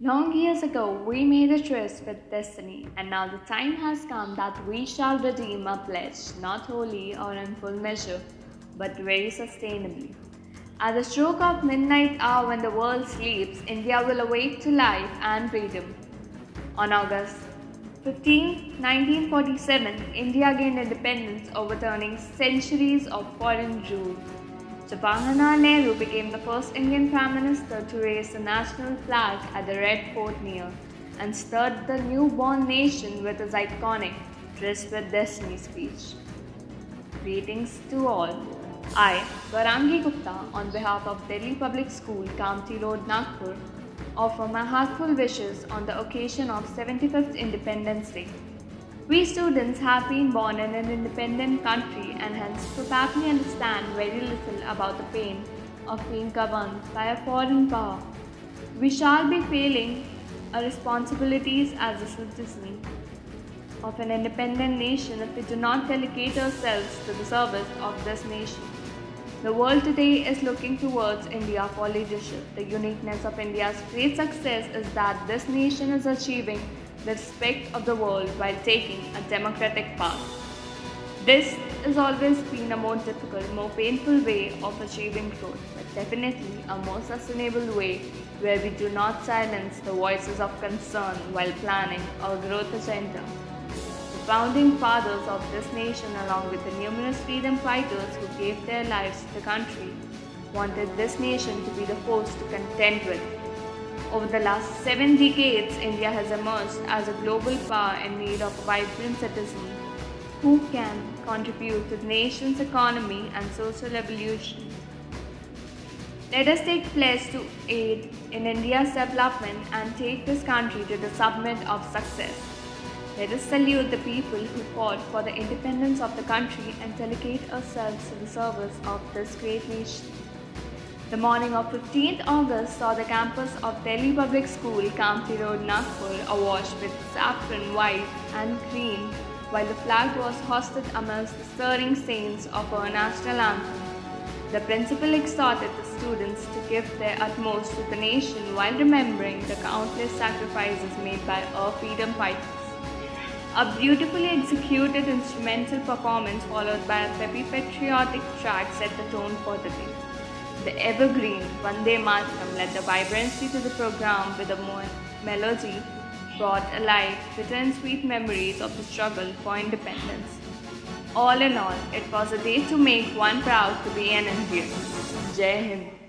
Long years ago, we made a tryst with destiny, and now the time has come that we shall redeem our pledge, not wholly or in full measure, but very sustainably. At the stroke of midnight hour when the world sleeps, India will awake to life and freedom. On August 15, 1947, India gained independence, overturning centuries of foreign rule. Jawaharlal Nehru became the first Indian Prime Minister to raise the national flag at the Red Fort near and stirred the newborn nation with his iconic Tryst with Destiny speech. Greetings to all. I, Varangi Gupta, on behalf of Delhi Public School, Kamptee Road, Nagpur, offer my heartfelt wishes on the occasion of 75th Independence Day. We students have been born in an independent country and hence probably understand very little about the pain of being governed by a foreign power. We shall be failing our responsibilities as a citizen of an independent nation if we do not delegate ourselves to the service of this nation. The world today is looking towards India for leadership. The uniqueness of India's great success is that this nation is achieving the respect of the world while taking a democratic path. This has always been a more difficult, more painful way of achieving growth, but definitely a more sustainable way where we do not silence the voices of concern while planning our growth agenda. The founding fathers of this nation, along with the numerous freedom fighters who gave their lives to the country, wanted this nation to be the force to contend with over the last seven decades, India has emerged as a global power in need of a vibrant citizens who can contribute to the nation's economy and social evolution. Let us take pledge to aid in India's development and take this country to the summit of success. Let us salute the people who fought for the independence of the country and dedicate ourselves to the service of this great nation. The morning of 15th August saw the campus of Delhi Public School, Kamptee Road, Nagpur, awash with saffron, white, and green, while the flag was hoisted amongst the stirring scenes of our national anthem. The principal exhorted the students to give their utmost to the nation while remembering the countless sacrifices made by our freedom fighters. A beautifully executed instrumental performance followed by a peppy patriotic track set the tone for the day. The evergreen Vande Mataram led the vibrancy to the program with a melody brought alive bitter and sweet memories of the struggle for independence. All in all, it was a day to make one proud to be an Indian. Jai Hind.